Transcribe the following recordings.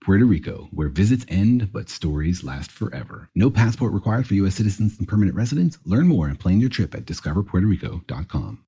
Puerto Rico, where visits end but stories last forever. No passport required for U.S. citizens and permanent residents. Learn more and plan your trip at discoverpuertorico.com.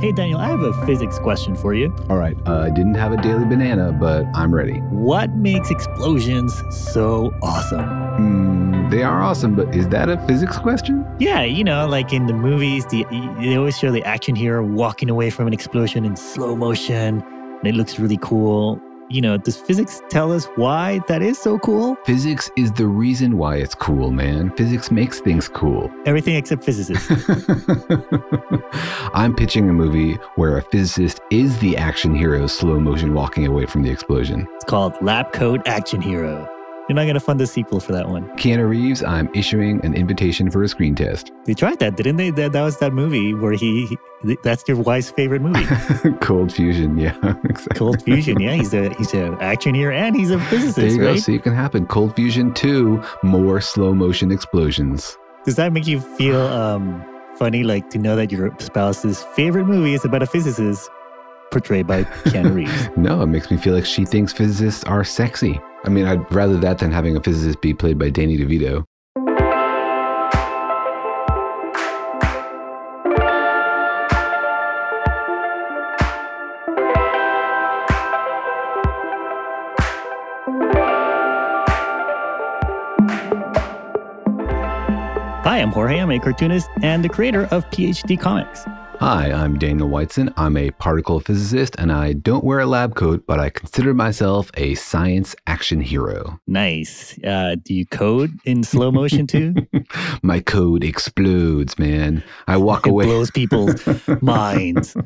Hey, Daniel, I have a physics question for you. All right, uh, I didn't have a daily banana, but I'm ready. What makes explosions so awesome? Mm, they are awesome, but is that a physics question? Yeah, you know, like in the movies, the, they always show the action hero walking away from an explosion in slow motion, and it looks really cool. You know, does physics tell us why that is so cool? Physics is the reason why it's cool, man. Physics makes things cool. Everything except physicists. I'm pitching a movie where a physicist is the action hero slow motion walking away from the explosion. it's called Lab Coat Action Hero. You're not going to fund a sequel for that one. Keanu Reeves, I'm issuing an invitation for a screen test. They tried that, didn't they? That, that was that movie where he, that's your wife's favorite movie. Cold fusion, yeah. exactly. Cold Fusion. Yeah, he's a he's an action hero and he's a physicist. There you go. right? See, it can happen. Cold fusion 2, more slow motion explosions. Does that make you feel um, funny, like to know that your spouse's favorite movie is about a physicist portrayed by Keanu Reeves? No, it makes me feel like she thinks physicists are sexy. I mean, I'd rather that than having a physicist be played by Danny DeVito. Hi, I'm Jorge. I'm a cartoonist and the creator of PhD Comics. Hi, I'm Daniel Whiteson. I'm a particle physicist and I don't wear a lab coat, but I consider myself a science action hero. Nice. Uh, do you code in slow motion too? My code explodes, man. I walk It away. blows people's minds.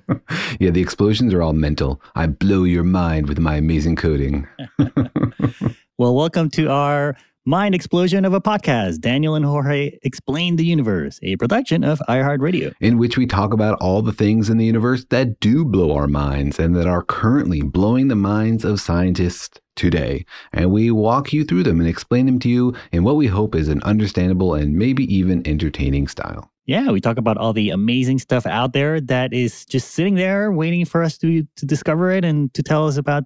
yeah, the explosions are all mental. I blow your mind with my amazing coding. Well, welcome to our mind explosion of a podcast. Daniel and Jorge explain the universe, a production of iHeartRadio. in which we talk about all the things in the universe that do blow our minds and that are currently blowing the minds of scientists today. And we walk you through them and explain them to you in what we hope is an understandable and maybe even entertaining style. Yeah, we talk about all the amazing stuff out there that is just sitting there waiting for us to to discover it and to tell us about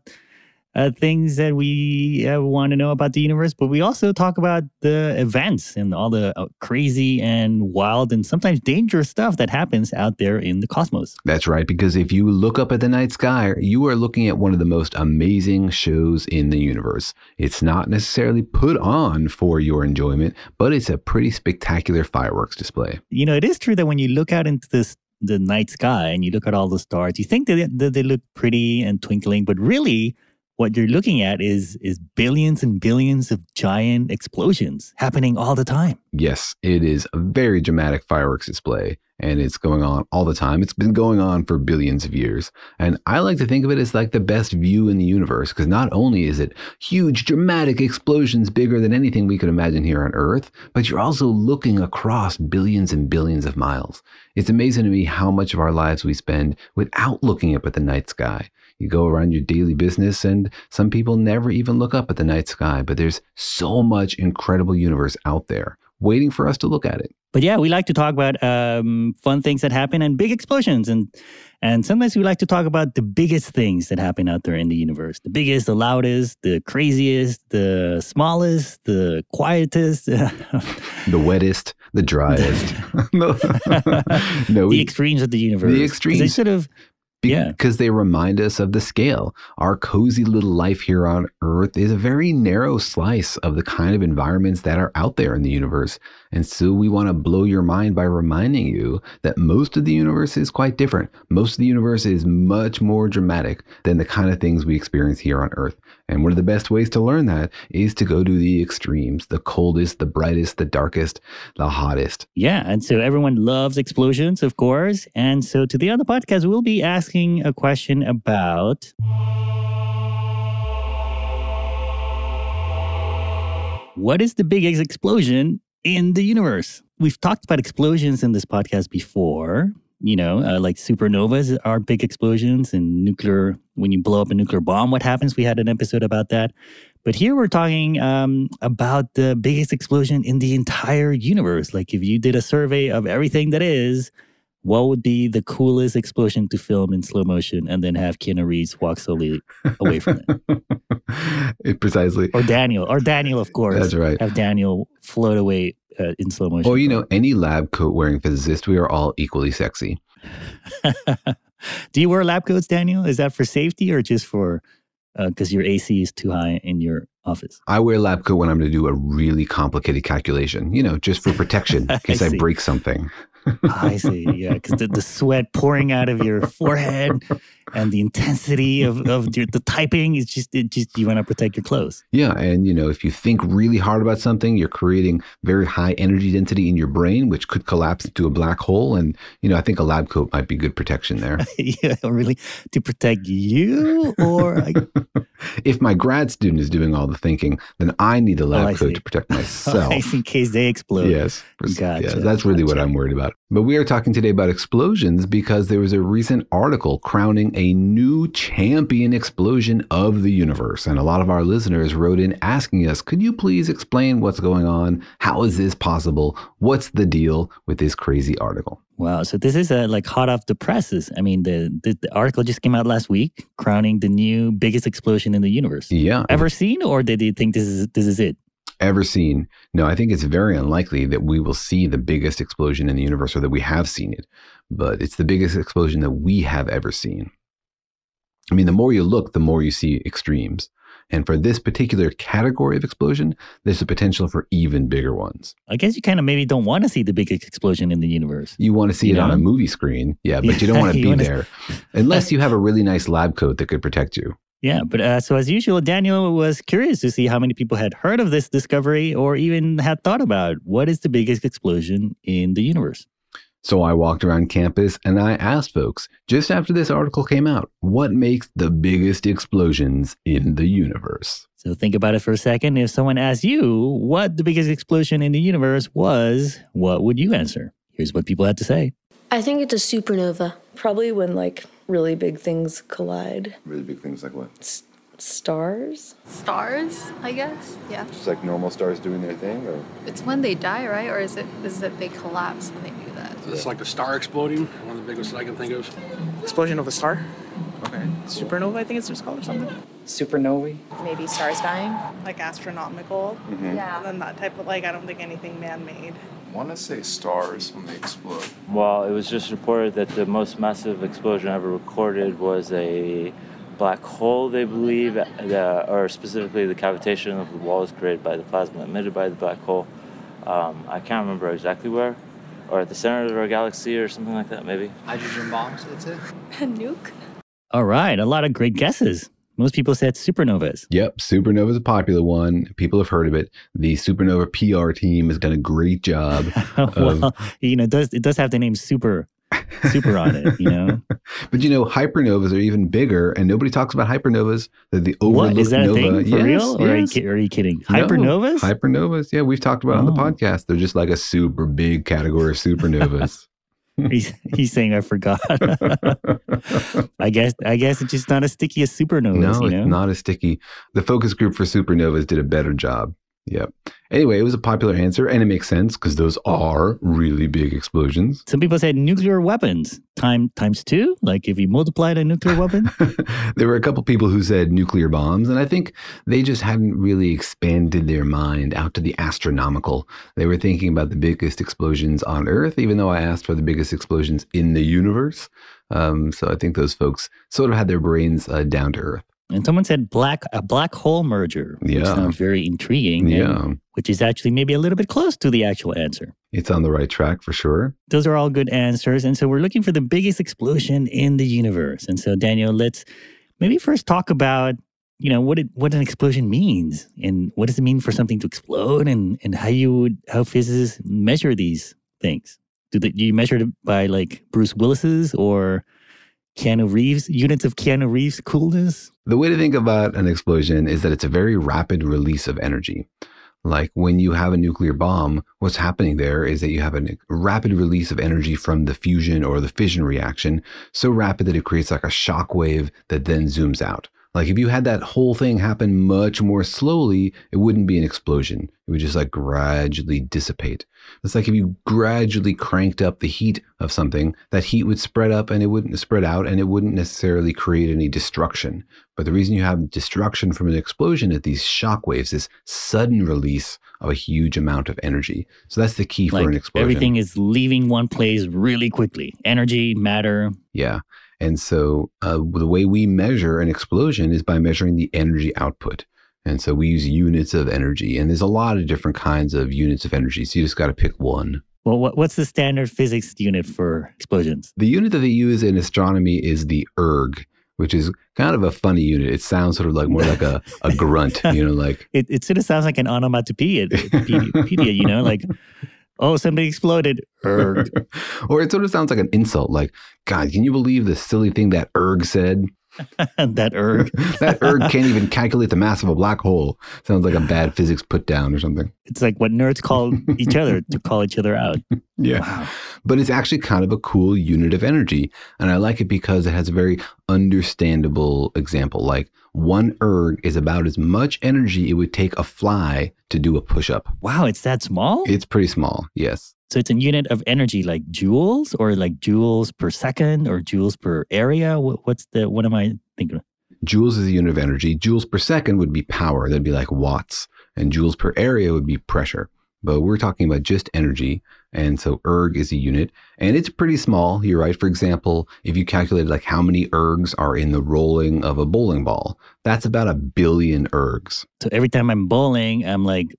uh, things that we uh, want to know about the universe. But we also talk about the events and all the uh, crazy and wild and sometimes dangerous stuff that happens out there in the cosmos. That's right, because if you look up at the night sky, you are looking at one of the most amazing shows in the universe. It's not necessarily put on for your enjoyment, but it's a pretty spectacular fireworks display. You know, it is true that when you look out into this the night sky and you look at all the stars, you think that, that they look pretty and twinkling, but really what you're looking at is is billions and billions of giant explosions happening all the time. Yes, it is a very dramatic fireworks display. and it's going on all the time. It's been going on for billions of years. And I like to think of it as like the best view in the universe because not only is it huge, dramatic explosions bigger than anything we could imagine here on Earth, but you're also looking across billions and billions of miles. It's amazing to me how much of our lives we spend without looking up at the night sky. You go around your daily business, and some people never even look up at the night sky, but there's so much incredible universe out there waiting for us to look at it. But yeah, we like to talk about um, fun things that happen and big explosions, and and sometimes we like to talk about the biggest things that happen out there in the universe. The biggest, the loudest, the craziest, the smallest, the quietest, the wettest, the driest. no, no, the extremes of the universe. The extremes. They sort of yeah. Because they remind us of the scale. Our cozy little life here on Earth is a very narrow slice of the kind of environments that are out there in the universe. And so we want to blow your mind by reminding you that most of the universe is quite different. Most of the universe is much more dramatic than the kind of things we experience here on Earth. And one of the best ways to learn that is to go to the extremes the coldest, the brightest, the darkest, the hottest. Yeah. And so everyone loves explosions, of course. And so today on the podcast, we'll be asking a question about. What is the biggest explosion in the universe? We've talked about explosions in this podcast before, you know, uh, like supernovas are big explosions and nuclear, when you blow up a nuclear bomb, what happens? We had an episode about that. But here we're talking um, about the biggest explosion in the entire universe. Like if you did a survey of everything that is, what would be the coolest explosion to film in slow motion and then have Keanu Reeves walk slowly away from it? precisely. Or Daniel, or Daniel, of course. That's right. Have Daniel float away uh, in slow motion. Or, you know, any lab coat wearing physicist, we are all equally sexy. Do you wear lab coats, Daniel? Is that for safety or just for because uh, your AC is too high in your office? I wear lab coat when I'm going to do a really complicated calculation, you know, just for protection in case I, I break something. I see. Yeah, because the, the sweat pouring out of your forehead and the intensity of, of your, the typing is just it just you want to protect your clothes. Yeah, and you know if you think really hard about something, you're creating very high energy density in your brain, which could collapse into a black hole. And you know I think a lab coat might be good protection there. yeah, really to protect you or. if my grad student is doing all the thinking, then I need a oh, lab oh, coat to protect oh, myself in case they explode. Yes, gotcha. that's really gotcha. what I'm worried about. But we are talking today about explosions because there was a recent article crowning a new champion explosion of the universe. And a lot of our listeners wrote in asking us, could you please explain what's going on? How is this possible? What's the deal with this crazy article? Wow. So this is a, like hot off the presses. I mean, the, the, the article just came out last week, crowning the new biggest explosion in the universe. Yeah. Ever seen, or did you think this is this is it? Ever seen? No, I think it's very unlikely that we will see the biggest explosion in the universe, or that we have seen it. But it's the biggest explosion that we have ever seen. I mean, the more you look, the more you see extremes. And for this particular category of explosion, there's a potential for even bigger ones. I guess you kind of maybe don't want to see the biggest explosion in the universe. You want to see you it know? on a movie screen, yeah, but you don't want to be there unless you have a really nice lab coat that could protect you. Yeah, but uh, so as usual, Daniel was curious to see how many people had heard of this discovery or even had thought about what is the biggest explosion in the universe. So I walked around campus and I asked folks, just after this article came out, what makes the biggest explosions in the universe? So think about it for a second. If someone asked you what the biggest explosion in the universe was, what would you answer? Here's what people had to say. I think it's a supernova. Probably when like really big things collide. Really big things like what? S- stars? Stars, I guess. Yeah. Just like normal stars doing their thing or It's when they die, right? Or is it is it they collapse when they do that? It's like a star exploding, one of the biggest I can think of. Explosion of a star? Okay. Supernova, I think it's just called or something. Supernovae. Maybe stars dying. Like astronomical. Mm-hmm. Yeah. And then that type of like I don't think anything man-made. I want to say stars when they explode. Well, it was just reported that the most massive explosion ever recorded was a black hole, they believe, that, or specifically the cavitation of the walls created by the plasma emitted by the black hole. Um, I can't remember exactly where or at the center of our galaxy or something like that, maybe. Hydrogen bombs, that's it. A nuke? All right, a lot of great guesses. Most people said supernovas. Yep, supernova is a popular one. People have heard of it. The supernova PR team has done a great job. well, you know, it does it does have the name super super on it, you know. but you know, hypernovas are even bigger, and nobody talks about hypernovas. They're the overlooked what is that nova. a thing for Yes, real? Or, are you, are you kidding? No, Hypernovas? hypernovas. Yeah, we've talked about it on the Oh. podcast. They're just like a super big category of supernovas. he's, he's saying I forgot. I guess I guess it's just not as sticky as supernovas. no, you it's not as sticky. The focus group for supernovas did a better job. Yep. Anyway, it was a popular answer, and it makes sense because those are really big explosions. Some people said nuclear weapons time times two. Like if you multiplied a nuclear weapon, there were a couple people who said nuclear bombs, and I think they just hadn't really expanded their mind out to the astronomical. They were thinking about the biggest explosions on Earth, even though I asked for the biggest explosions in the universe. Um, so I think those folks sort of had their brains uh, down to Earth. And someone said black a black hole merger, which Yeah. sounds very intriguing. and- Yeah. which is actually maybe a little bit close to the actual answer. It's on the right track for sure. Those are all good answers, and so we're looking for the biggest explosion in the universe. And so, Daniel, let's maybe first talk about you know what it, what an explosion means and what does it mean for something to explode and and how you would how physicists measure these things do, they, do you measure it by like bruce willis's or keanu reeves units of keanu reeves coolness The way to think about an explosion is that it's a very rapid release of energy. Like when you have a nuclear bomb, what's happening there is that you have a rapid release of energy from the fusion or the fission reaction, so rapid that it creates like a shock wave that then zooms out. Like if you had that whole thing happen much more slowly, it wouldn't be an explosion. It would just like gradually dissipate. It's like if you gradually cranked up the heat of something, that heat would spread up and it wouldn't spread out and it wouldn't necessarily create any destruction. But the reason you have destruction from an explosion is these shock waves, this sudden release of a huge amount of energy. So that's the key for an explosion. everything is leaving one place really quickly energy matter Yeah. And so uh, the way we measure an explosion is by measuring the energy output. And so we use units of energy, and there's a lot of different kinds of units of energy. So you just got to pick one. well what's the standard physics unit for explosions The unit that they use in astronomy is the erg, which is kind of a funny unit. It sounds sort of like more like a, a grunt, you know, like it, it sort of sounds like an onomatopoeia, you know, like, oh, something exploded. Erg. or it sort of sounds like an insult, like, God, can you believe the silly thing that erg said? that erg. that erg can't even calculate the mass of a black hole. Sounds like a bad physics put down or something. It's like what nerds call each other to call each other out. Yeah. Wow. But it's actually kind of a cool unit of energy. And I like it because it has a very understandable example. Like one erg is about as much energy it would take a fly to do a push up. Wow, it's that small? It's pretty small, yes. So it's a unit of energy like joules or like joules per second or joules per area? What, what's the, what am I thinking? Joules is a unit of energy. Joules per second would be power. That'd be like watts. And joules per area would be pressure. But we're talking about just energy. And so erg is a unit. And it's pretty small. You're right. For example, if you calculate like how many ergs are in the rolling of a bowling ball, that's about a billion ergs. So every time I'm bowling, I'm like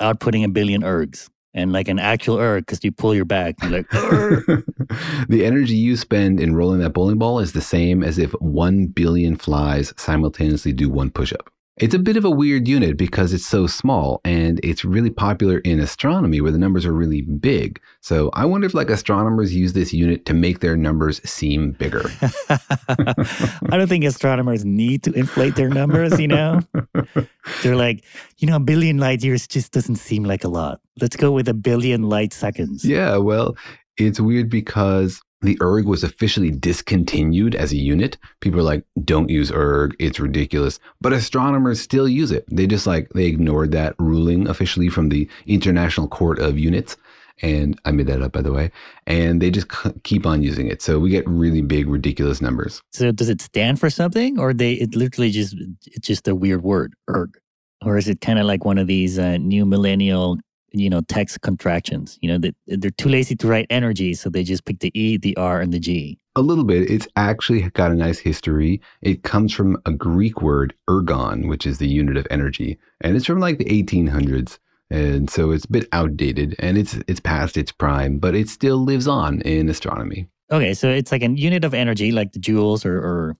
outputting a billion ergs. And like an actual erg, because you pull your back, you're like, the energy you spend in rolling that bowling ball is the same as if 1 billion flies simultaneously do one push up. It's a bit of a weird unit because it's so small and it's really popular in astronomy where the numbers are really big. So I wonder if like astronomers use this unit to make their numbers seem bigger. I don't think astronomers need to inflate their numbers, you know? They're like, you know, a billion light years just doesn't seem like a lot. Let's go with a billion light seconds. Yeah, well, it's weird because the erg was officially discontinued as a unit. People are like, don't use erg, it's ridiculous. But astronomers still use it. They just like, they ignored that ruling officially from the International Court of Units. And I made that up, by the way. And they just c- keep on using it. So we get really big, ridiculous numbers. So does it stand for something or they it literally just it's just a weird word, erg? Or is it kind of like one of these uh, new millennial, you know, text contractions? You know, that they're too lazy to write energy, so they just pick the E, the R, and the G. A little bit. It's actually got a nice history. It comes from a Greek word, ergon, which is the unit of energy. And it's from like the 1800s. And so it's a bit outdated and it's it's past its prime, but it still lives on in astronomy. Okay, so it's like a unit of energy, like the joules or, or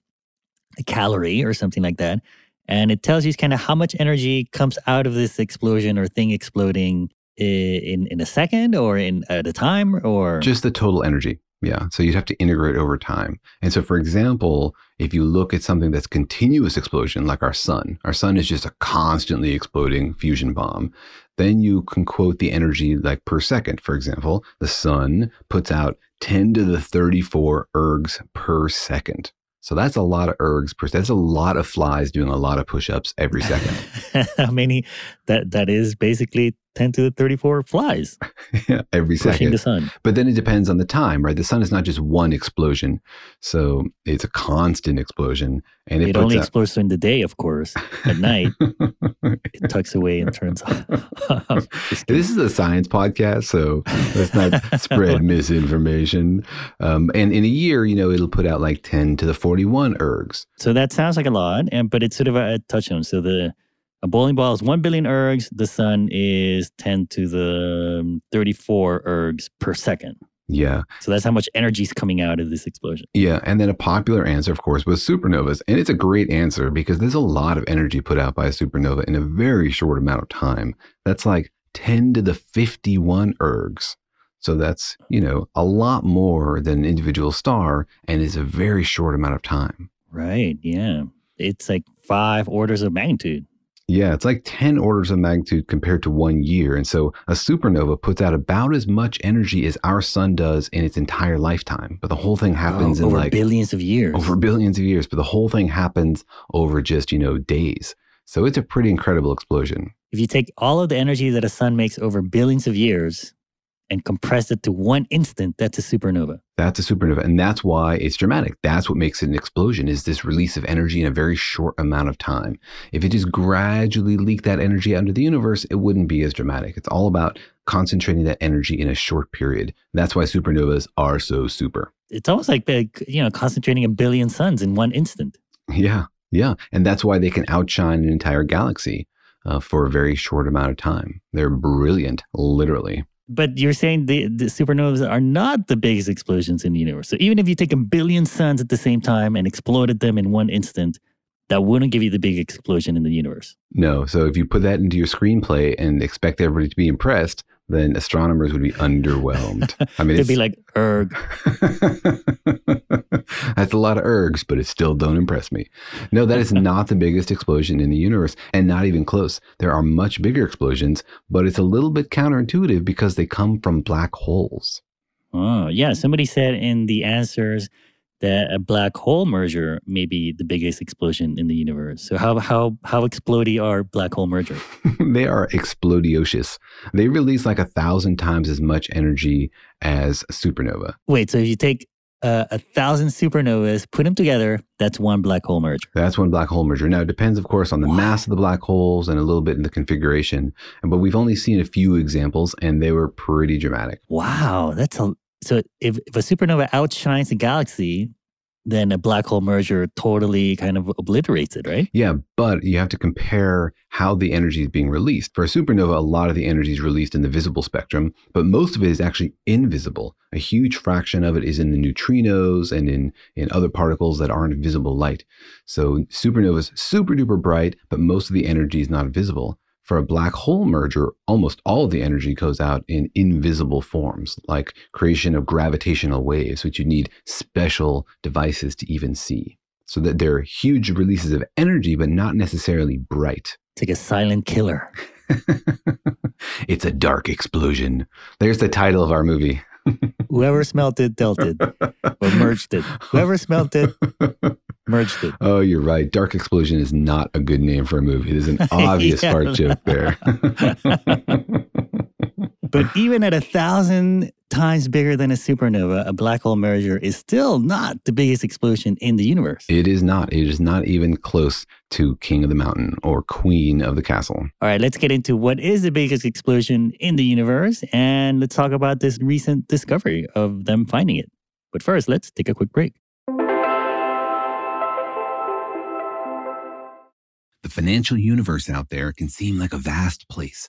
a calorie or something like that. And it tells you kind of how much energy comes out of this explosion or thing exploding in in a second or in at a time or Just the total energy. Yeah. So you'd have to integrate over time. And so, for example, if you look at something that's continuous explosion, like our sun, our sun is just a constantly exploding fusion bomb. Then you can quote the energy like per second. For example, the sun puts out 10 to the 34 ergs per second. So that's a lot of ergs per That's a lot of flies doing a lot of push ups every second. how many that that is basically 10 to the 34 flies every second. the sun. But then it depends on the time, right? The sun is not just one explosion. So it's a constant explosion. And it, It only out- explodes during the day, of course. At night, it tucks away and turns off. this is a science podcast, so let's not spread misinformation. Um, and in a year, you know, it'll put out like 10 to the 41 ergs. So that sounds like a lot, and but it's sort of a, a touchstone. So the a bowling ball is one billion ergs. The sun is ten to the um, thirty-four ergs per second. Yeah. So that's how much energy is coming out of this explosion. Yeah. And then a popular answer, of course, was supernovas. And it's a great answer because there's a lot of energy put out by a supernova in a very short amount of time. That's like 10 to the 51 ergs. So that's, you know, a lot more than an individual star and is a very short amount of time. Right? Yeah, it's like five orders of magnitude. Yeah, it's like 10 orders of magnitude compared to one year. And so a supernova puts out about as much energy as our sun does in its entire lifetime. But the whole thing happens Oh, in over like billions of years. over billions of years. But the whole thing happens over just, you know, days. So it's a pretty incredible explosion. If you take all of the energy that a sun makes over billions of years and compress it to one instant, that's a supernova. That's a supernova. And that's why it's dramatic. That's what makes it an explosion is this release of energy in a very short amount of time. If it just gradually leaked that energy out into the universe, it wouldn't be as dramatic. It's all about concentrating that energy in a short period. That's why supernovas are so super. It's almost like you know concentrating a billion suns in one instant. Yeah. Yeah. And that's why they can outshine an entire galaxy uh, for a very short amount of time. They're brilliant, literally. But you're saying the, the supernovas are not the biggest explosions in the universe. So even if you take a billion suns at the same time and exploded them in one instant, that wouldn't give you the big explosion in the universe. No. So if you put that into your screenplay and expect everybody to be impressed, then astronomers would be underwhelmed. I mean, They'd be like, erg. that's a lot of ergs, but it still don't impress me. No, that is not the biggest explosion in the universe, and not even close. There are much bigger explosions, but it's a little bit counterintuitive because they come from black holes. Oh, yeah. Somebody said in the answers that a black hole merger may be the biggest explosion in the universe. So how how how explodey are black hole merger? they are explodiocious. They release like a thousand times as much energy as a supernova. Wait, so if you take uh, a thousand supernovas, put them together, that's one black hole merger. That's one black hole merger. Now it depends, of course, on the mass of the black holes and a little bit in the configuration. But we've only seen a few examples, and they were pretty dramatic. Wow, that's a so if, if a supernova outshines a galaxy, then a black hole merger totally kind of obliterates it, right? Yeah, but you have to compare how the energy is being released. For a supernova, a lot of the energy is released in the visible spectrum, but most of it is actually invisible. A huge fraction of it is in the neutrinos and in, in other particles that aren't visible light. So supernovas super duper bright, but most of the energy is not visible. For a black hole merger, almost all of the energy goes out in invisible forms, like creation of gravitational waves, which you need special devices to even see. So that they're huge releases of energy, but not necessarily bright. It's like a silent killer. it's a dark explosion. There's the title of our movie. Whoever smelt it dealt it or merged it. Whoever smelt it merged it. Oh, you're right. Dark Explosion is not a good name for a movie. It is an obvious Yeah. fart joke there. But even at a thousand times bigger than a supernova, a black hole merger is still not the biggest explosion in the universe. it is not. It is not even close to King of the Mountain or Queen of the Castle. All right, let's get into what is the biggest explosion in the universe and let's talk about this recent discovery of them finding it. But first, let's take a quick break. The financial universe out there can seem like a vast place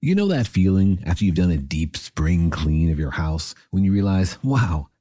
You know that feeling after you've done a deep spring clean of your house when you realize, wow,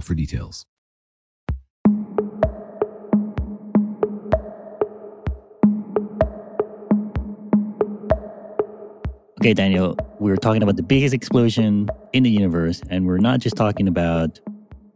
for details. Okay, Daniel, we're talking about the biggest explosion in the universe, and we're not just talking about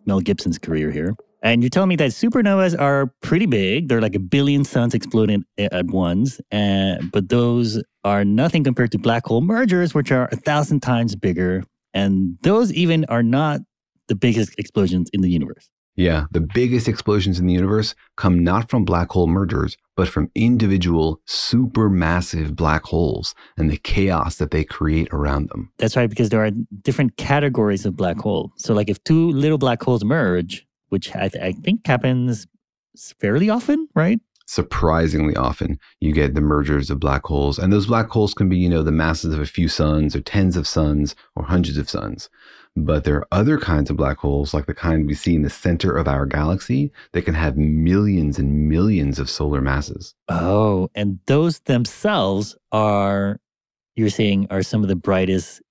Mel Gibson's career here. And you're telling me that supernovas are pretty big. They're like a billion suns exploding at once. But those are nothing compared to black hole mergers, which are a thousand times bigger. And those even are not the biggest explosions in the universe. Yeah, the biggest explosions in the universe come not from black hole mergers, but from individual supermassive black holes and the chaos that they create around them. That's right, because there are different categories of black hole. So, like if two little black holes merge, which I, th- I think happens fairly often, right? Surprisingly often you get the mergers of black holes. And those black holes can be you know the masses of a few suns or tens of suns or hundreds of suns. But there are other kinds of black holes like the kind we see in the center of our galaxy that can have millions and millions of solar masses. Oh and those themselves are you're saying are some of the brightest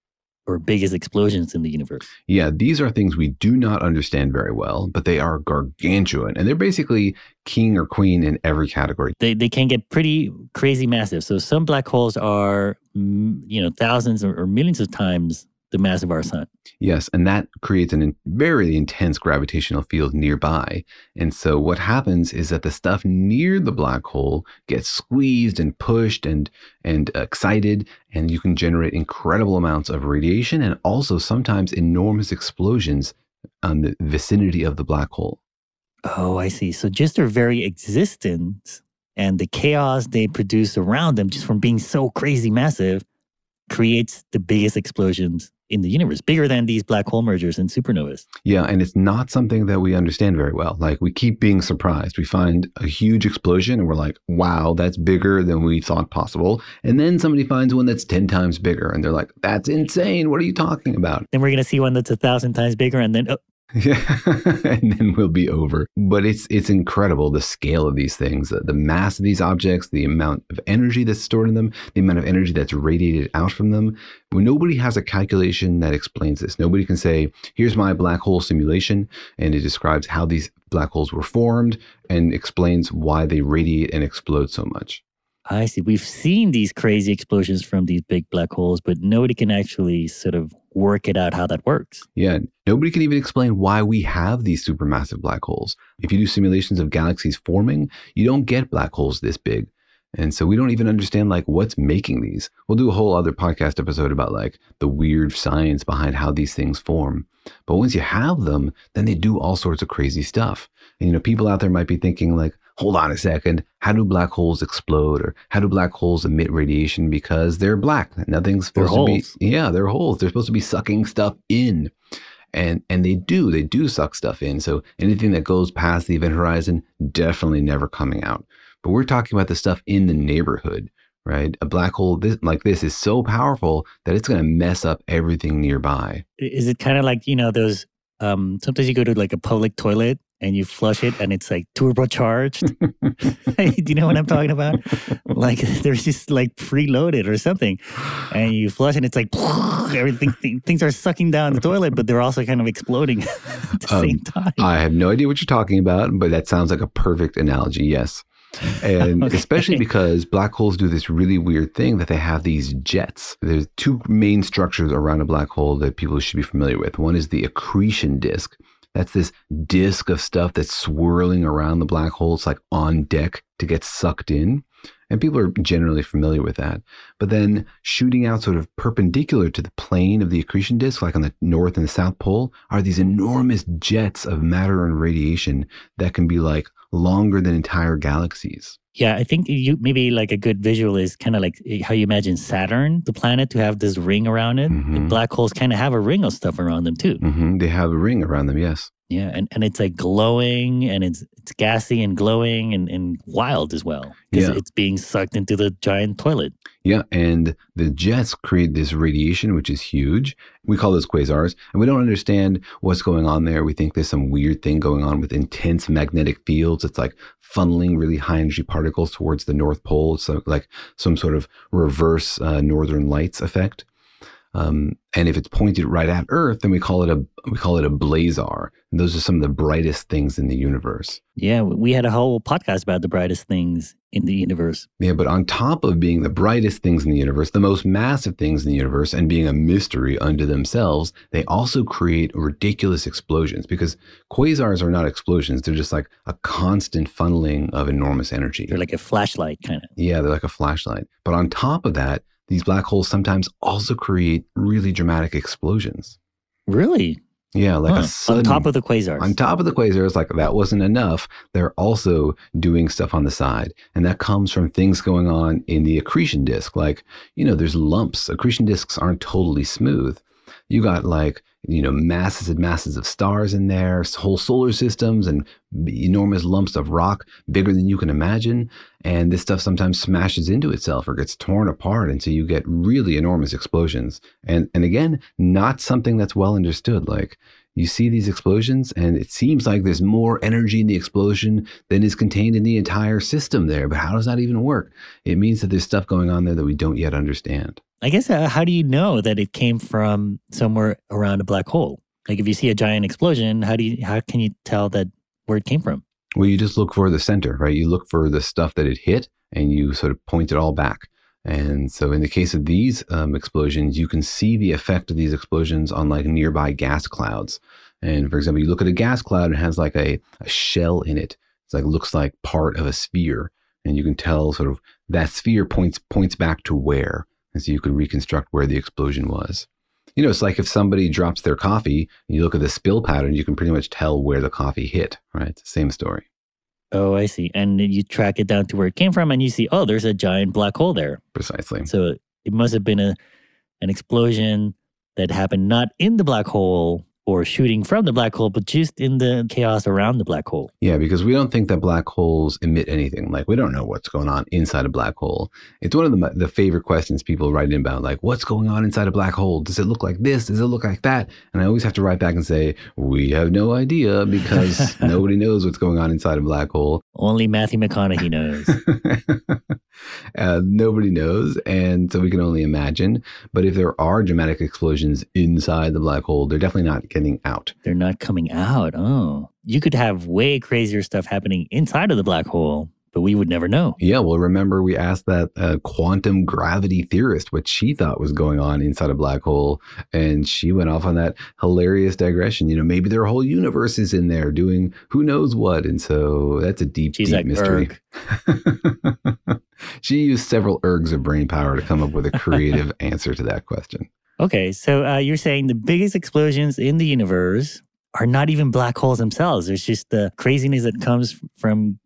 or biggest explosions in the universe. Yeah, these are things we do not understand very well, but they are gargantuan and they're basically king or queen in every category. They they can get pretty crazy massive. So some black holes are mm, you know thousands or, or millions of times the mass of our sun. Yes, and that creates a in, very intense gravitational field nearby. And so what happens is that the stuff near the black hole gets squeezed and pushed and and excited and you can generate incredible amounts of radiation and also sometimes enormous explosions on the vicinity of the black hole. Oh, I see. So just their very existence and the chaos they produce around them just from being so crazy massive creates the biggest explosions in the universe, bigger than these black hole mergers and supernovas. Yeah, and it's not something that we understand very well. Like we keep being surprised. We find a huge explosion and we're like, wow, that's bigger than we thought possible. And then somebody finds one that's 10 times bigger and they're like, that's insane. What are you talking about? Then we're going to see one that's a thousand times bigger and then, oh, Yeah, and then we'll be over. But it's it's incredible the scale of these things, the, mass of these objects, the amount of energy that's stored in them, the amount of energy that's radiated out from them. Nobody has a calculation that explains this. Nobody can say, "Here's my black hole simulation," and it describes how these black holes were formed and explains why they radiate and explode so much. I see. We've seen these crazy explosions from these big black holes, but nobody can actually sort of work it out how that works. Yeah, nobody can even explain why we have these supermassive black holes. If you do simulations of galaxies forming, you don't get black holes this big. And so we don't even understand like what's making these. We'll do a whole other podcast episode about like the weird science behind how these things form. But once you have them, then they do all sorts of crazy stuff. And you know, people out there might be thinking like, hold on a second, how do black holes explode or how do black holes emit radiation because they're black? Nothing's supposed They're to holes. be Yeah, they're holes. They're supposed to be sucking stuff in. And and they do, they do suck stuff in. So anything that goes past the event horizon, definitely never coming out. But we're talking about the stuff in the neighborhood, right? A black hole this, like this is so powerful that it's going to mess up everything nearby. Is it kind of like, you know, those um sometimes you go to like a public toilet and you flush it and it's like turbocharged. Do you know what I'm talking about? Like there's just like preloaded or something. And you flush and it's like everything th- things are sucking down the toilet, but they're also kind of exploding at the Um, same time. I have no idea what you're talking about, but that sounds like a perfect analogy. Yes. And Okay. especially because black holes do this really weird thing that they have these jets. There's two main structures around a black hole that people should be familiar with. One is the accretion disk. That's this disk of stuff that's swirling around the black hole. It's like on deck to get sucked in. And people are generally familiar with that. But then shooting out sort of perpendicular to the plane of the accretion disk, like on the north and the south pole, are these enormous jets of matter and radiation that can be like longer than entire galaxies. Yeah, I think you maybe like a good visual is kind of like how you imagine Saturn, the planet, to have this ring around it. Mhm. Black holes kind of have a ring of stuff around them too. hmm They have a ring around them, yes. Yeah, and, and it's like glowing and it's it's gassy and glowing and, and wild as well. Because Yeah. it's being sucked into the giant toilet. Yeah, and the jets create this radiation, which is huge. We call those quasars, and we don't understand what's going on there. We think there's some weird thing going on with intense magnetic fields. It's like funneling really high energy particles towards the North Pole. So like some sort of reverse uh, northern lights effect. Um, and if it's pointed right at Earth, then we call it a we call it a blazar. And those are some of the brightest things in the universe. Yeah, we had a whole podcast about the brightest things in the universe. Yeah, but on top of being the brightest things in the universe, the most massive things in the universe, and being a mystery unto themselves, they also create ridiculous explosions because quasars are not explosions. They're just like a constant funneling of enormous energy. They're like a flashlight kind of. Yeah, they're like a flashlight. But on top of that, these black holes sometimes also create really dramatic explosions. Really? Yeah, like Huh. sudden, on top of the quasars. on top of the quasars, like that wasn't enough. They're also doing stuff on the side. And that comes from things going on in the accretion disk. Like, you know, there's lumps. Accretion disks aren't totally smooth. You got like, you know, masses and masses of stars in there, whole solar systems and enormous lumps of rock bigger than you can imagine. And this stuff sometimes smashes into itself or gets torn apart. And so you get really enormous explosions. And, and again, not something that's well understood. Like, you see these explosions and it seems like there's more energy in the explosion than is contained in the entire system there but how does that even work it means that there's stuff going on there that we don't yet understand I guess uh, how do you know that it came from somewhere around a black hole? Like if you see a giant explosion, how do you how can you tell that where it came from? well you just look for the center right? You look for the stuff that it hit and you sort of point it all back. And so in the case of these um, explosions you can see the effect of these explosions on like nearby gas clouds. And for example you look at a gas cloud and it has like a, a shell in it. It's like looks like part of a sphere. And you can tell sort of that sphere points points back to where and so you can reconstruct where the explosion was you know it's like if somebody drops their coffee and you look at the spill pattern you can pretty much tell where the coffee hit right it's the same story Oh, I see. And you track it down to where it came from, and you see, oh, there's a giant black hole there. precisely So it must have been a an explosion that happened not in the black hole or shooting from the black hole, but just in the chaos around the black hole. Yeah, because we don't think that black holes emit anything. Like we don't know what's going on inside a black hole. It's one of the the favorite questions people write in about, like what's going on inside a black hole? Does it look like this? Does it look like that? And I always have to write back and say we have no idea because nobody knows what's going on inside a black hole. Only Matthew McConaughey knows. uh, nobody knows, and so we can only imagine. But if there are dramatic explosions inside the black hole, they're definitely not out. They're not coming out. Oh, you could have way crazier stuff happening inside of the black hole, but we would never know. Yeah, well, remember we asked that uh, quantum gravity theorist what she thought was going on inside a black hole, and she went off on that hilarious digression. You know, maybe their whole universe is in there doing who knows what, and so that's a deep, She's deep like, mystery. she used several ergs of brain power to come up with a creative answer to that question. Okay, so uh, you're saying the biggest explosions in the universe are not even black holes themselves. It's just the craziness that comes from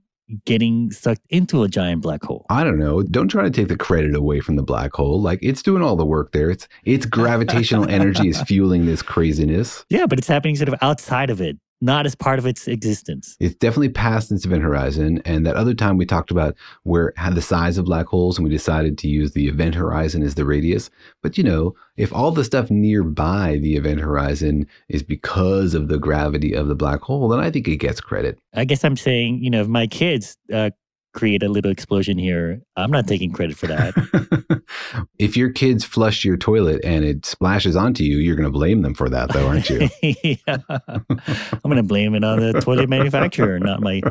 getting sucked into a giant black hole. I don't know. Don't try to take the credit away from the black hole. Like it's doing all the work there. It's its gravitational energy is fueling this craziness. Yeah, but it's happening sort of outside of it, not as part of its existence. It's definitely past its event horizon. And that other time we talked about where had the size of black holes and we decided to use the event horizon as the radius. But you know, if all the stuff nearby the event horizon is because of the gravity of the black hole, then I think it gets credit. I guess I'm saying, you know, if my kids uh, create a little explosion here, I'm not taking credit for that. if your kids flush your toilet and it splashes onto you, you're going to blame them for that, though, aren't you? yeah. I'm going to blame it on the toilet manufacturer, not my,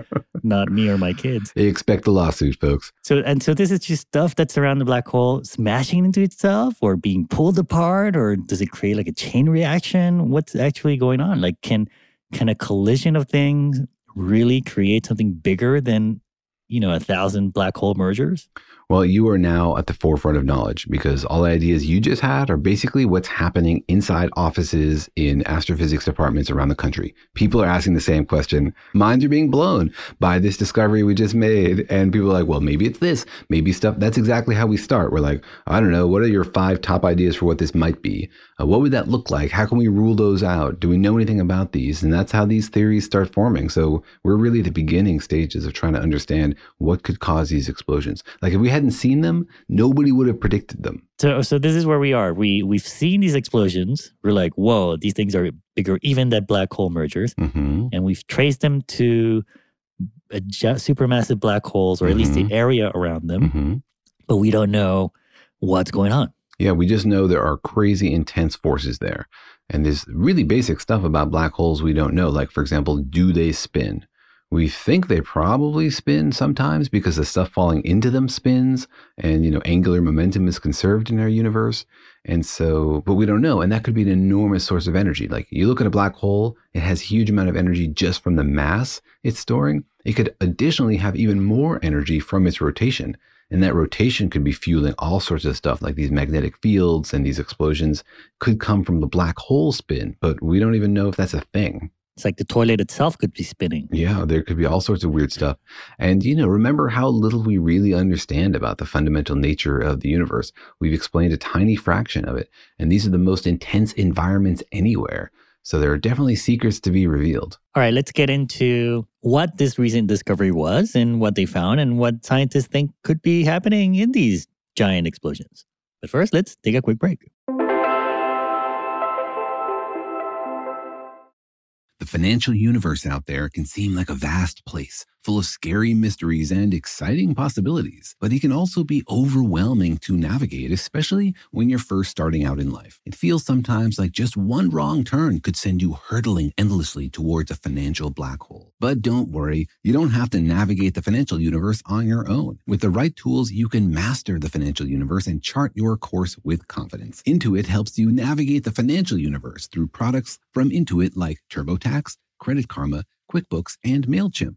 not me or my kids. They expect the lawsuit, folks. So, and so this is just stuff that's around the black hole smashing into itself or being pulled apart, or does it create like a chain reaction? What's actually going on? Like, can, can a collision of things really create something bigger than you know, a thousand black hole mergers? Well, you are now at the forefront of knowledge because all the ideas you just had are basically what's happening inside offices in astrophysics departments around the country. People are asking the same question. Minds are being blown by this discovery we just made. And people are like, well, maybe it's this, maybe stuff. That's exactly how we start. We're like, I don't know. What are your five top ideas for what this might be? Uh, what would that look like? How can we rule those out? Do we know anything about these? And that's how these theories start forming. So we're really at the beginning stages of trying to understand what could cause these explosions. Like if we hadn't seen them, nobody would have predicted them. So, so this is where we are. We we've seen these explosions. We're like, whoa, these things are bigger, even that black hole mergers, mm-hmm. and we've traced them to a supermassive black holes, or at mm-hmm. least the area around them. Mm-hmm. But we don't know what's going on. Yeah, we just know there are crazy intense forces there. And there's really basic stuff about black holes we don't know. Like, for example, do they spin? We think they probably spin sometimes because the stuff falling into them spins and, you know, angular momentum is conserved in our universe. And so, but we don't know. And that could be an enormous source of energy. Like you look at a black hole, it has a huge amount of energy just from the mass it's storing. It could additionally have even more energy from its rotation. And that rotation could be fueling all sorts of stuff like these magnetic fields and these explosions could come from the black hole spin, but we don't even know if that's a thing. It's like the toilet itself could be spinning. Yeah, there could be all sorts of weird stuff. And, you know, remember how little we really understand about the fundamental nature of the universe. We've explained a tiny fraction of it. And these are the most intense environments anywhere. So there are definitely secrets to be revealed. All right, let's get into what this recent discovery was and what they found and what scientists think could be happening in these giant explosions. But first, let's take a quick break. The financial universe out there can seem like a vast place full of scary mysteries and exciting possibilities, but it can also be overwhelming to navigate, especially when you're first starting out in life. It feels sometimes like just one wrong turn could send you hurtling endlessly towards a financial black hole. But don't worry, you don't have to navigate the financial universe on your own. With the right tools, you can master the financial universe and chart your course with confidence. Intuit helps you navigate the financial universe through products from Intuit like TurboTax, Credit Karma, QuickBooks, and MailChimp.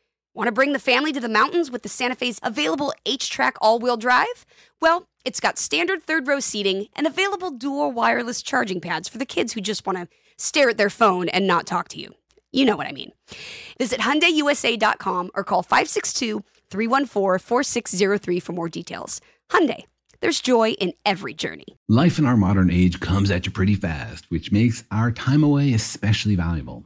Want to bring the family to the mountains with the Santa Fe's available HTRAC all wheel drive? Well, it's got standard third row seating and available dual wireless charging pads for the kids who just want to stare at their phone and not talk to you. You know what I mean. Visit HyundaiUSA.com or call 562-314-4603 for more details. Hyundai, there's joy in every journey. Life in our modern age comes at you pretty fast, which makes our time away especially valuable.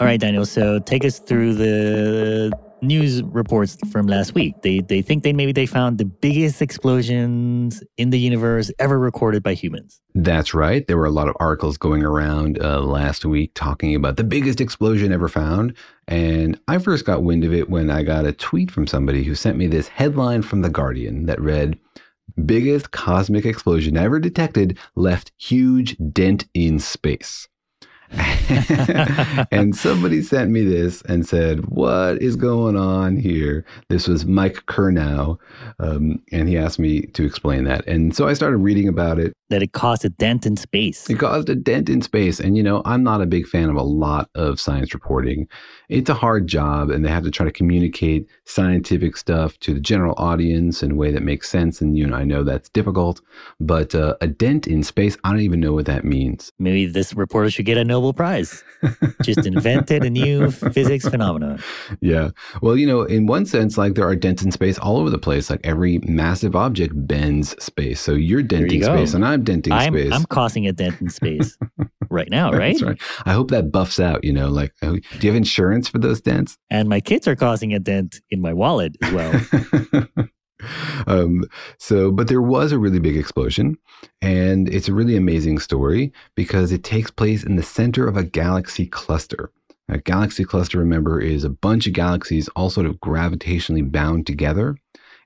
All right, Daniel. So take us through the news reports from last week. They they think they maybe they found the biggest explosions in the universe ever recorded by humans. That's right. There were a lot of articles going around uh, last week talking about the biggest explosion ever found. And I first got wind of it when I got a tweet from somebody who sent me this headline from The Guardian that read, Biggest cosmic explosion ever detected left huge dent in space. and somebody sent me this and said, What is going on here? This was Mike Kernow. Um, and he asked me to explain that. And so I started reading about it. That it caused a dent in space. It caused a dent in space. And, you know, I'm not a big fan of a lot of science reporting. It's a hard job, and they have to try to communicate scientific stuff to the general audience in a way that makes sense. And, you know, I know that's difficult. But uh, a dent in space, I don't even know what that means. Maybe this reporter should get a Nobel Prize. Just invented a new physics phenomenon. Yeah. Well, you know, in one sense, like there are dents in space all over the place. Like every massive object bends space. So you're denting you space and I'm denting I'm, space. I'm causing a dent in space right now, right? That's right. I hope that buffs out, you know, like, oh, do you have insurance for those dents? And my kids are causing a dent in my wallet as well. um, so, but there was a really big explosion, and it's a really amazing story because it takes place in the center of a galaxy cluster. A galaxy cluster, remember, is a bunch of galaxies all sort of gravitationally bound together.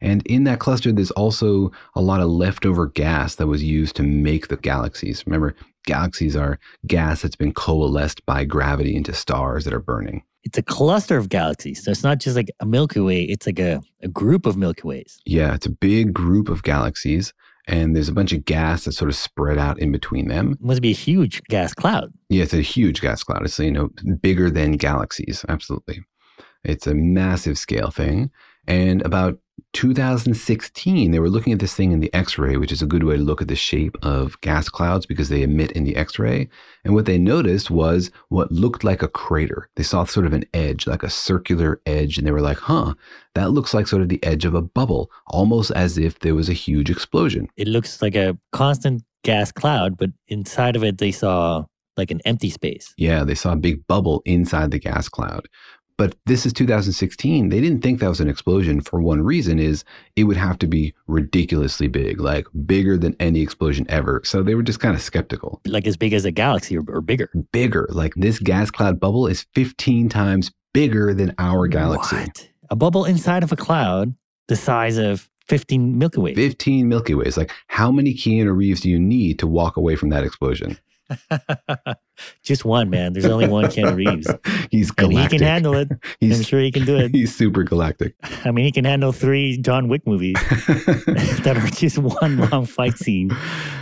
And in that cluster, there's also a lot of leftover gas that was used to make the galaxies. Remember, galaxies are gas that's been coalesced by gravity into stars that are burning. It's a cluster of galaxies. So it's not just like a Milky Way, it's like a, a group of Milky Ways. Yeah, it's a big group of galaxies. And there's a bunch of gas that's sort of spread out in between them. It must be a huge gas cloud. Yeah, it's a huge gas cloud. It's, you know, bigger than galaxies. Absolutely. It's a massive scale thing. And about 2016, they were looking at this thing in the X ray, which is a good way to look at the shape of gas clouds because they emit in the X ray. And what they noticed was what looked like a crater. They saw sort of an edge, like a circular edge, and they were like, huh, that looks like sort of the edge of a bubble, almost as if there was a huge explosion. It looks like a constant gas cloud, but inside of it, they saw like an empty space. Yeah, they saw a big bubble inside the gas cloud. But this is 2016. They didn't think that was an explosion for one reason is it would have to be ridiculously big, like bigger than any explosion ever. So they were just kind of skeptical. Like as big as a galaxy or, or bigger. Bigger. Like this gas cloud bubble is 15 times bigger than our galaxy. What? A bubble inside of a cloud the size of 15 Milky Ways. 15 Milky Ways. Like how many Keanu Reeves do you need to walk away from that explosion? Just one, man. There's only one Ken Reeves. He's And he can handle it. He's- I'm sure he can do it. He's super galactic. I mean, he can handle three John Wick movies that are just one long fight scene.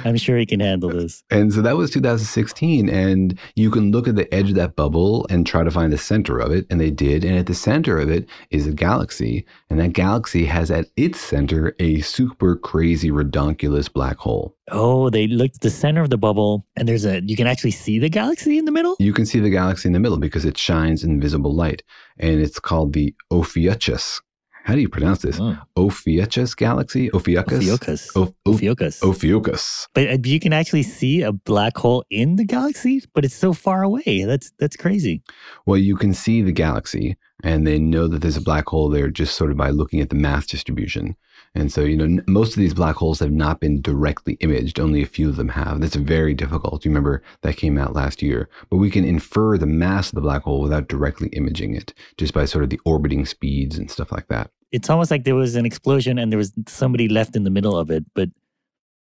I'm sure he can handle this. And so that was 2016. And you can look at the edge of that bubble and try to find the center of it. And they did. And at the center of it is a galaxy. And that galaxy has at its center a super crazy redonkulous black hole. Oh, they looked at the center of the bubble, and there's a you can actually see the galaxy in the middle. You can see the galaxy in the middle because it shines invisible light. And it's called the Ophiuchus. How do you pronounce this? Ophiuchus galaxy? Ophiuchus? Ophiuchus. O- o- Ophiuchus. Ophiuchus. But uh, you can actually see a black hole in the galaxy, but it's so far away. That's that's crazy. Well, you can see the galaxy, and they know that there's a black hole there just sort of by looking at the mass distribution. And so, you know, most of these black holes have not been directly imaged. Only a few of them have. That's very difficult. You remember that came out last year. But we can infer the mass of the black hole without directly imaging it, just by sort of the orbiting speeds and stuff like that. It's almost like there was an explosion and there was somebody left in the middle of it. But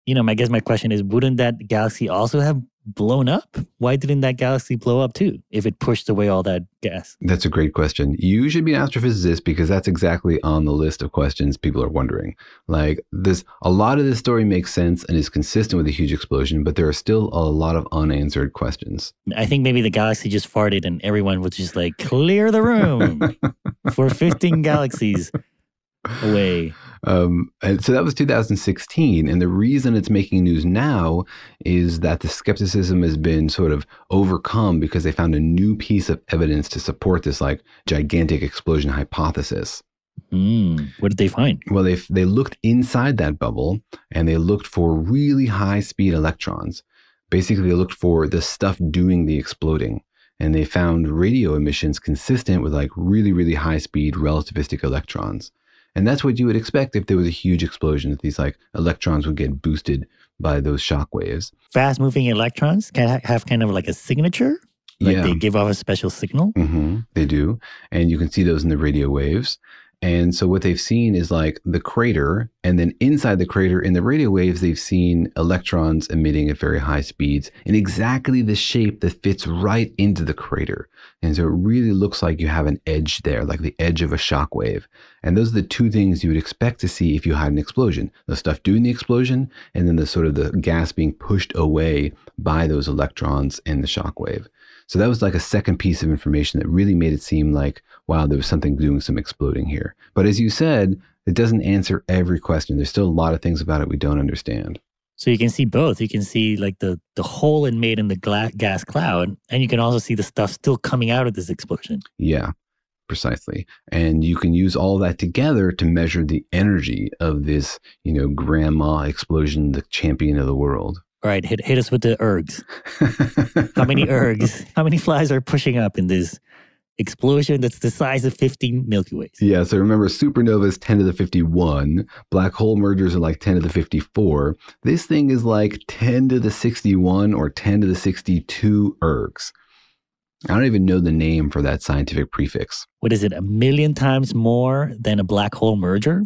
you know, I guess my question is, wouldn't that galaxy also have blown up? Why didn't that galaxy blow up too? If it pushed away all that gas. That's a great question. You should be an astrophysicist because that's exactly on the list of questions people are wondering. Like this, a lot of this story makes sense and is consistent with a huge explosion, but there are still a lot of unanswered questions. I think maybe the galaxy just farted and everyone was just like, clear the room for 15 galaxies away. Um, and so that was 2016. And the reason it's making news now is that the skepticism has been sort of overcome because they found a new piece of evidence to support this like gigantic explosion hypothesis. Mm, what did they find? Well, they they looked inside that bubble and they looked for really high speed electrons. Basically, they looked for the stuff doing the exploding, and they found radio emissions consistent with like really really high speed relativistic electrons. And that's what you would expect if there was a huge explosion. That these like electrons would get boosted by those shock waves. Fast moving electrons can have kind of like a signature. Like Yeah. they give off a special signal. hmm They do. And you can see those in the radio waves. And so what they've seen is like the crater, and then inside the crater in the radio waves, they've seen electrons emitting at very high speeds in exactly the shape that fits right into the crater. And so it really looks like you have an edge there, like the edge of a shock wave. And those are the two things you would expect to see if you had an explosion. The stuff doing the explosion, and then the sort of the gas being pushed away by those electrons in the shock wave. So that was like a second piece of information that really made it seem like, wow, there was something doing some exploding here. But as you said, it doesn't answer every question. There's still a lot of things about it we don't understand. So you can see both. You can see like the the hole it made in the gla- gas cloud, and you can also see the stuff still coming out of this explosion. Yeah, precisely. And you can use all that together to measure the energy of this, you know, grandma explosion, the champion of the world. All right, hit hit us with the ergs. how many ergs? How many flies are pushing up in this explosion that's the size of 15 Milky Ways? Yeah, so remember supernovas 10 to the 51, black hole mergers are like 10 to the 54. This thing is like 10 to the 61 or 10 to the 62 ergs. I don't even know the name for that scientific prefix. What is it? A million times more than a black hole merger,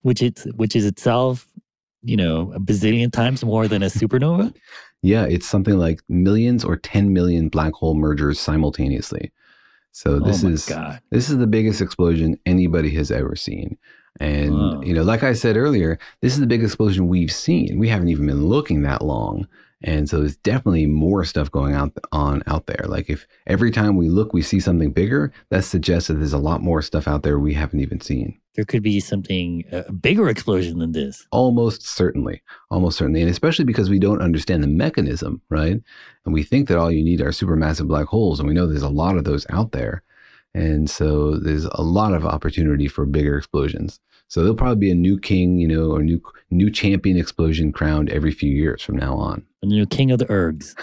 which it's which is itself, you know, a bazillion times more than a supernova. Yeah, it's something like millions or 10 million black hole mergers simultaneously. So oh this oh is God. this is the biggest explosion anybody has ever seen. And Wow. you know, like I said earlier, this is the biggest explosion we've seen. We haven't even been looking that long. And so there's definitely more stuff going out on out there. Like if every time we look we see something bigger, that suggests that there's a lot more stuff out there we haven't even seen. There could be something a bigger explosion than this. Almost certainly. Almost certainly. And especially because we don't understand the mechanism, right? And we think that all you need are supermassive black holes. And we know there's a lot of those out there. And so there's a lot of opportunity for bigger explosions. So there'll probably be a new king, you know, or new new champion explosion crowned every few years from now on. A new king of the ergs.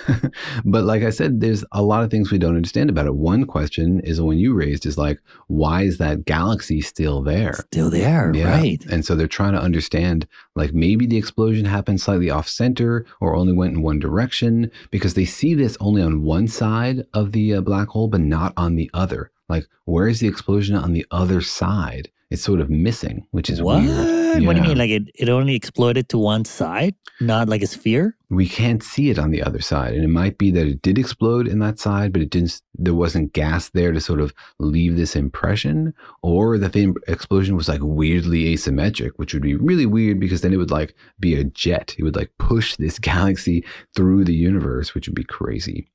but like I said, there's a lot of things we don't understand about it. One question is the one you raised is like, why is that galaxy still there? Still there, right. And so they're trying to understand, like maybe the explosion happened slightly off center or only went in one direction because they see this only on one side of the uh, black hole, but not on the other. Like, where is the explosion on the other side? It's sort of missing, which is What? weird. What do you mean? Like it, it only exploded to one side, not like a sphere? we can't see it on the other side and it might be that it did explode in that side but it didn't there wasn't gas there to sort of leave this impression or that the explosion was like weirdly asymmetric which would be really weird because then it would like be a jet it would like push this galaxy through the universe which would be crazy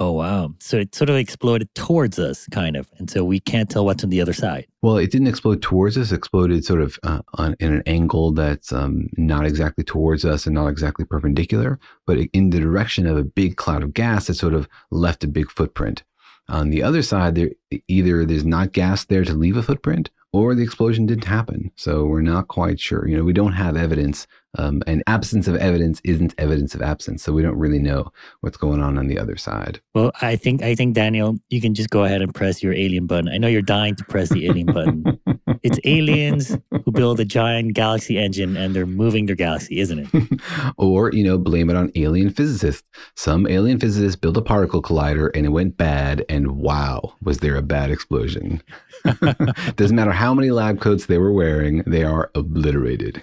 Oh, wow. So it sort of exploded towards us, kind of. And so we can't tell what's on the other side. well it didn't explode towards us it exploded sort of uh, on, in an angle that's um, not exactly towards us and not exactly perpendicular but in the direction of a big cloud of gas that sort of left a big footprint On the other side, there either there's not gas there to leave a footprint, or the explosion didn't happen. So we're not quite sure. You know, we don't have evidence, um, and absence of evidence isn't evidence of absence. So we don't really know what's going on on the other side. Well, I think I think Daniel, you can just go ahead and press your alien button. I know you're dying to press the alien button. It's aliens who build a giant galaxy engine and they're moving their galaxy, isn't it? or you know blame it on alien physicists some alien physicists built a particle collider and it went bad and wow was there a bad explosion doesn't matter how many lab coats they were wearing they are obliterated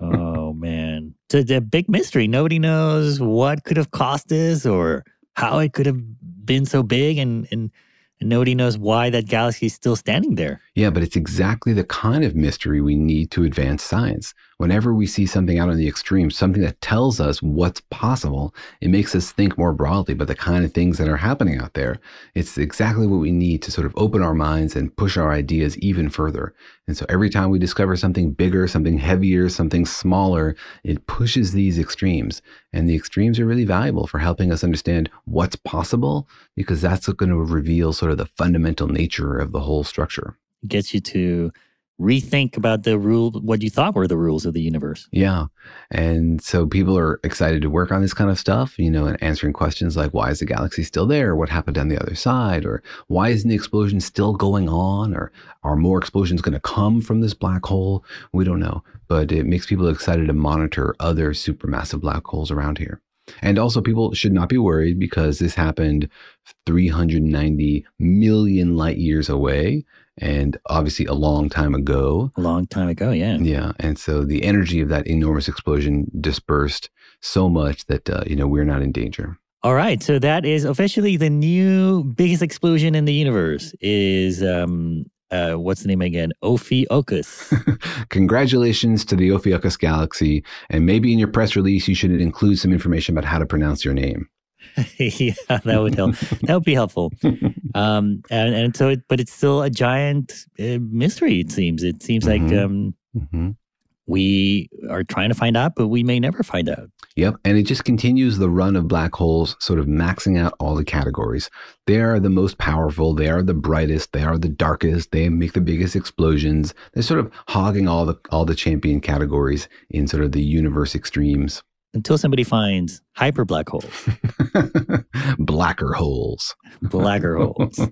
oh Oh, man, it's a big mystery. Nobody knows what could have caused this or how it could have been so big, and and, and nobody knows why that galaxy is still standing there. yeah but it's exactly the kind of mystery we need to advance science whenever we see something out on the extreme something that tells us what's possible it makes us think more broadly about the kind of things that are happening out there. It's exactly what we need to sort of open our minds and push our ideas even further. And so every time we discover something bigger something heavier something smaller it pushes these extremes. And the extremes are really valuable for helping us understand what's possible because that's going to reveal sort of the fundamental nature of the whole structure. Gets you to rethink about the rule, what you thought were the rules of the universe. Yeah. And so people are excited to work on this kind of stuff, you know, and answering questions like why is the galaxy still there? What happened on the other side? Or why isn't the explosion still going on? Or are more explosions going to come from this black hole? We don't know. But it makes people excited to monitor other supermassive black holes around here. And also, people should not be worried because this happened 390 million light years away and obviously a long time ago. A long time ago, yeah. Yeah. And so the energy of that enormous explosion dispersed so much that, uh, you know, we're not in danger. All right, so that is officially the new biggest explosion in the universe. Is um, uh, what's the name again? Ophiuchus. Congratulations to the Ophiuchus galaxy. And maybe in your press release, you should include some information about how to pronounce your name. yeah, that would help. that would be helpful. Um, and, and so, it, but it's still a giant uh, mystery. It seems. It seems like Mhm. um, Mhm. we are trying to find out, but we may never find out. Yep. And it just continues the run of black holes, sort of maxing out all the categories. They are the most powerful. They are the brightest. They are the darkest. They make the biggest explosions. They're sort of hogging all the all the champion categories in sort of the universe extremes. Until somebody finds hyper black holes, Blacker holes. blacker holes.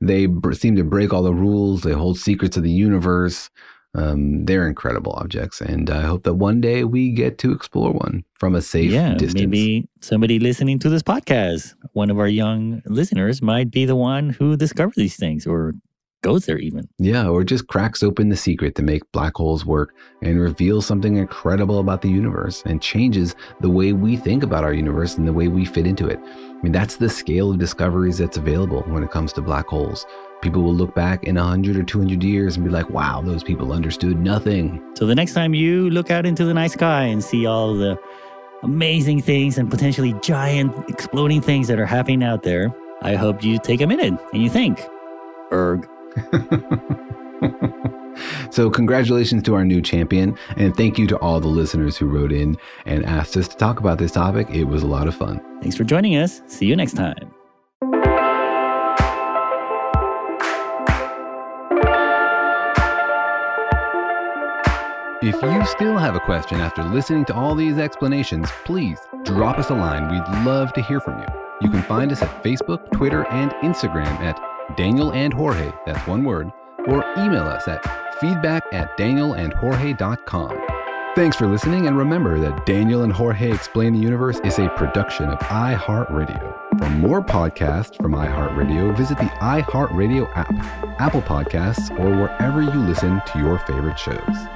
They br- seem to break all the rules. They hold secrets of the universe. Um, they're incredible objects, and I hope that one day we get to explore one from a safe yeah, distance. maybe somebody listening to this podcast, one of our young listeners, might be the one who discovered these things or goes there even. Yeah, or just cracks open the secret to make black holes work and reveals something incredible about the universe and changes the way we think about our universe and the way we fit into it. I mean, that's the scale of discoveries that's available when it comes to black holes. People will look back in 100 or 200 years and be like, wow, those people understood nothing. So the next time you look out into the night sky and see all the amazing things and potentially giant exploding things that are happening out there, I hope you take a minute and you think, erg. So, congratulations to our new champion, and thank you to all the listeners who wrote in and asked us to talk about this topic. It was a lot of fun. Thanks for joining us. See you next time. If you still have a question after listening to all these explanations, please drop us a line. We'd love to hear from you. You can find us at Facebook, Twitter, and Instagram at Daniel and Jorge, that's one word, or email us at feedback at danielandjorge.com. Thanks for listening, and remember that Daniel and Jorge Explain the Universe is a production of iHeartRadio. For more podcasts from iHeartRadio, visit the iHeartRadio app, Apple Podcasts, or wherever you listen to your favorite shows.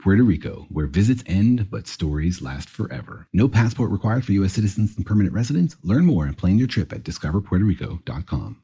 Puerto Rico, where visits end but stories last forever. No passport required for U.S. citizens and permanent residents. Learn more and plan your trip at discoverpuertorico.com.